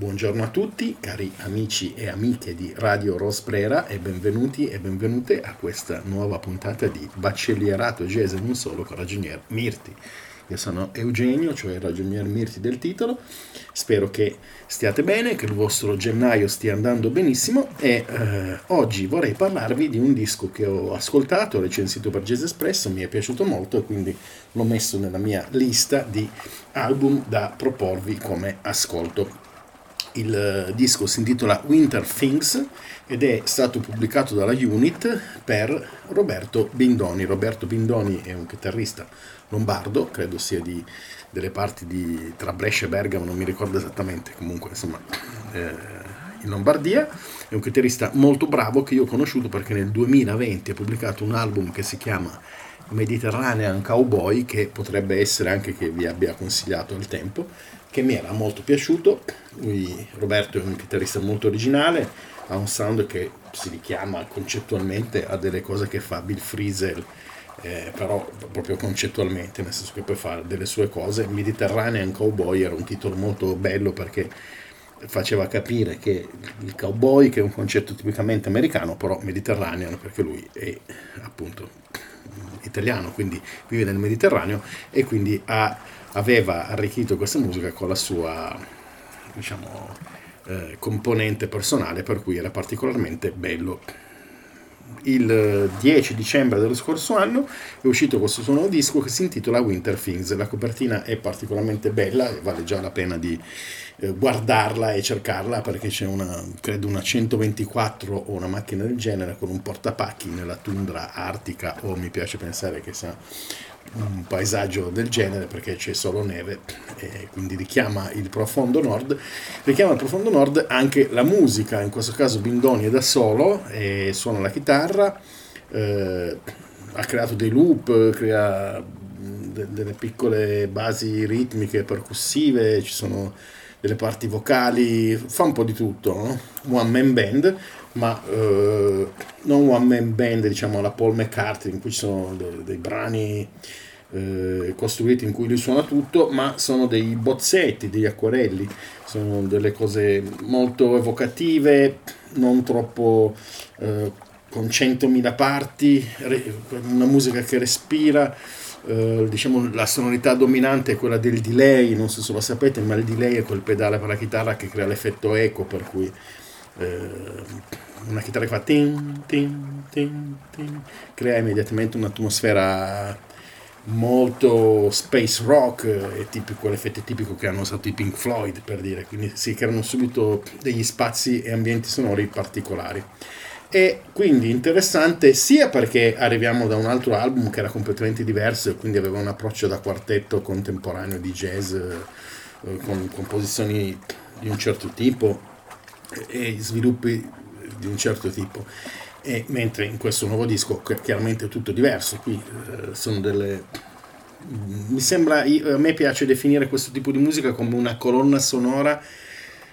Buongiorno a tutti, cari amici e amiche di Radio Rosprera e benvenuti e benvenute a questa nuova puntata di Baccellierato Jazz e non solo con Ragionier Mirti. Io sono Eugenio, cioè il Ragionier Mirti del titolo. Spero che stiate bene, che il vostro gennaio stia andando benissimo e eh, oggi vorrei parlarvi di un disco che ho ascoltato, recensito per Jazz Espresso, mi è piaciuto molto e quindi l'ho messo nella mia lista di album da proporvi come ascolto. Il eh, disco si intitola Winter Things ed è stato pubblicato dalla Unit per Roberto Bindoni. Roberto Bindoni è un chitarrista lombardo, credo sia di, delle parti di, tra Brescia e Bergamo, non mi ricordo esattamente, comunque insomma eh, in Lombardia. È un chitarrista molto bravo che io ho conosciuto perché nel 2020 ha pubblicato un album che si chiama Mediterranean Cowboy, che potrebbe essere anche che vi abbia consigliato al tempo che mi era molto piaciuto. Roberto è un chitarrista molto originale, ha un sound che si richiama concettualmente a delle cose che fa Bill Frisell, eh, però proprio concettualmente, nel senso che poi fa delle sue cose. Mediterranean Cowboy era un titolo molto bello perché faceva capire che il cowboy, che è un concetto tipicamente americano, però mediterraneo, perché lui è appunto italiano, quindi vive nel Mediterraneo e quindi ha aveva arricchito questa musica con la sua diciamo, eh, componente personale per cui era particolarmente bello il 10 dicembre dello scorso anno è uscito questo suo nuovo disco che si intitola Winter Things. La copertina è particolarmente bella e vale già la pena di eh, guardarla e cercarla perché c'è una, credo una 124 o una macchina del genere con un portapacchi nella tundra artica o mi piace pensare che sia un paesaggio del genere perché c'è solo neve e quindi richiama il profondo nord richiama il profondo nord anche la musica in questo caso Bindoni è da solo e suona la chitarra eh, ha creato dei loop crea de- delle piccole basi ritmiche percussive ci sono delle parti vocali fa un po' di tutto no? one man band ma eh, non one man band diciamo alla Paul McCartney in cui ci sono dei, dei brani eh, costruiti in cui lui suona tutto ma sono dei bozzetti degli acquarelli sono delle cose molto evocative non troppo eh, con 100.000 parti una musica che respira Uh, diciamo la sonorità dominante è quella del delay, non so se lo sapete, ma il delay è quel pedale per la chitarra che crea l'effetto eco, per cui eh, una chitarra che fa tin, tin, tin, tin, crea immediatamente un'atmosfera molto space rock è tipico, l'effetto tipico che hanno usato i Pink Floyd per dire, quindi si creano subito degli spazi e ambienti sonori particolari. E quindi interessante sia perché arriviamo da un altro album che era completamente diverso e quindi aveva un approccio da quartetto contemporaneo di jazz eh, con composizioni di un certo tipo e sviluppi di un certo tipo. E mentre in questo nuovo disco chiaramente è tutto diverso, qui eh, sono delle... Mi sembra, a me piace definire questo tipo di musica come una colonna sonora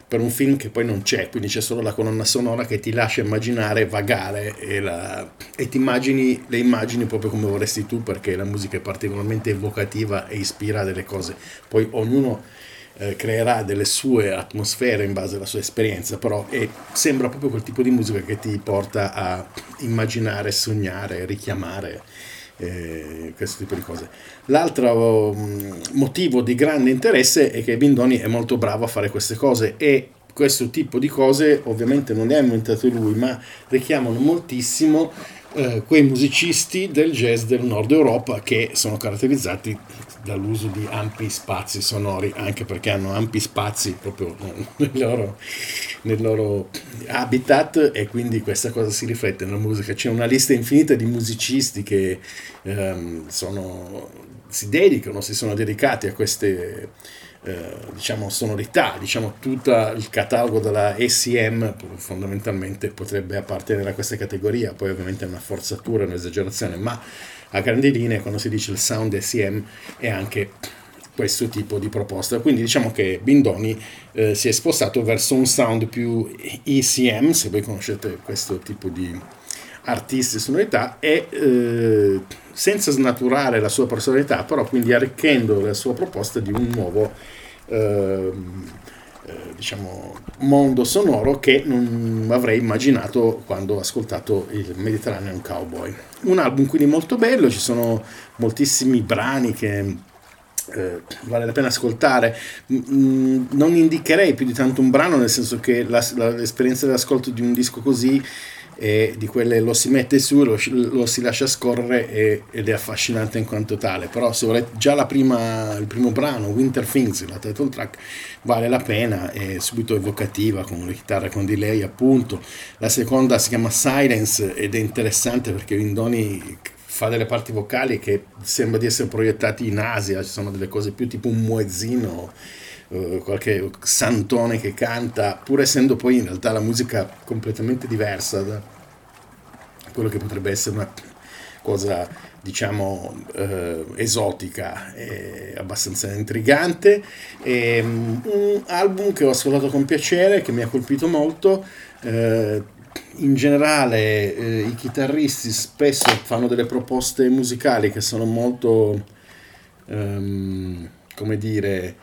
per un film che poi non c'è, quindi c'è solo la colonna sonora che ti lascia immaginare, vagare e, la, e ti immagini le immagini proprio come vorresti tu perché la musica è particolarmente evocativa e ispira delle cose. Poi ognuno eh, creerà delle sue atmosfere in base alla sua esperienza, però è, sembra proprio quel tipo di musica che ti porta a immaginare, sognare, richiamare eh, questo tipo di cose. L'altro um, motivo di grande interesse è che Bindoni è molto bravo a fare queste cose e questo tipo di cose ovviamente non le ha inventate lui, ma richiamano moltissimo eh, quei musicisti del jazz del nord Europa che sono caratterizzati dall'uso di ampi spazi sonori, anche perché hanno ampi spazi proprio nel loro, nel loro habitat e quindi questa cosa si riflette nella musica. C'è una lista infinita di musicisti che ehm, sono, si dedicano, si sono dedicati a queste eh, diciamo sonorità, diciamo tutto il catalogo della ACM fondamentalmente potrebbe appartenere a questa categoria, poi ovviamente è una forzatura, un'esagerazione, ma a grandi linee quando si dice il sound ACM è anche questo tipo di proposta. Quindi diciamo che Bindoni eh, si è spostato verso un sound più ECM, se voi conoscete questo tipo di artisti e sonorità, e eh, senza snaturare la sua personalità, però quindi arricchendo la sua proposta di un nuovo eh, eh, diciamo, mondo sonoro che non avrei immaginato quando ho ascoltato il Mediterranean Cowboy. Un album quindi molto bello, ci sono moltissimi brani che eh, vale la pena ascoltare. Mm, non indicherei più di tanto un brano, nel senso che la, la, l'esperienza dell'ascolto di un disco così e di quelle lo si mette su, lo, lo si lascia scorrere e, ed è affascinante in quanto tale. Però se volete già prima, il primo brano, Winter Things, la title track, vale la pena, è subito evocativa con le chitarre con delay appunto. La seconda si chiama Silence ed è interessante perché Vindoni fa delle parti vocali che sembra di essere proiettati in Asia, ci sono delle cose più tipo un muezzino Uh, qualche santone che canta, pur essendo poi in realtà la musica completamente diversa da quello che potrebbe essere una cosa diciamo uh, esotica e abbastanza intrigante. E, um, un album che ho ascoltato con piacere, che mi ha colpito molto. Uh, in generale eh, i chitarristi spesso fanno delle proposte musicali che sono molto, um, come dire,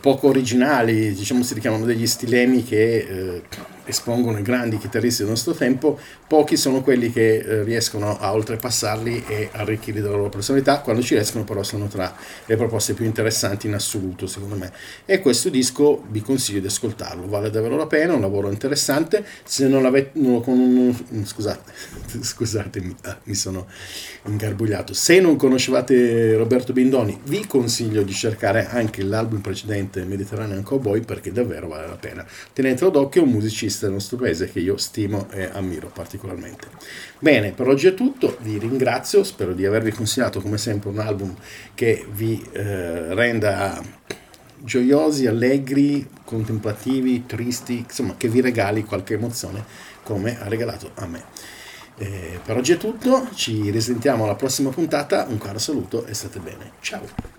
poco originali, diciamo si richiamano degli stilemi che eh, espongono i grandi chitarristi del nostro tempo, pochi sono quelli che eh, riescono a oltrepassarli e arricchirli della loro personalità, quando ci riescono però sono tra le proposte più interessanti in assoluto secondo me. E questo disco vi consiglio di ascoltarlo, vale davvero la pena, è un lavoro interessante, se non l'avete, non, non, scusate, scusatemi, ah, mi sono ingarbugliato, se non conoscevate Roberto Bindoni vi consiglio di cercare anche l'album precedente Mediterranean Cowboy perché davvero vale la pena. Tenetelo d'occhio, un musicista del nostro paese che io stimo e ammiro particolarmente. Bene, per oggi è tutto, vi ringrazio, spero di avervi consigliato come sempre un album che vi eh, renda gioiosi, allegri, contemplativi, tristi, insomma che vi regali qualche emozione come ha regalato a me. Eh, per oggi è tutto, ci risentiamo alla prossima puntata, un caro saluto e state bene, ciao!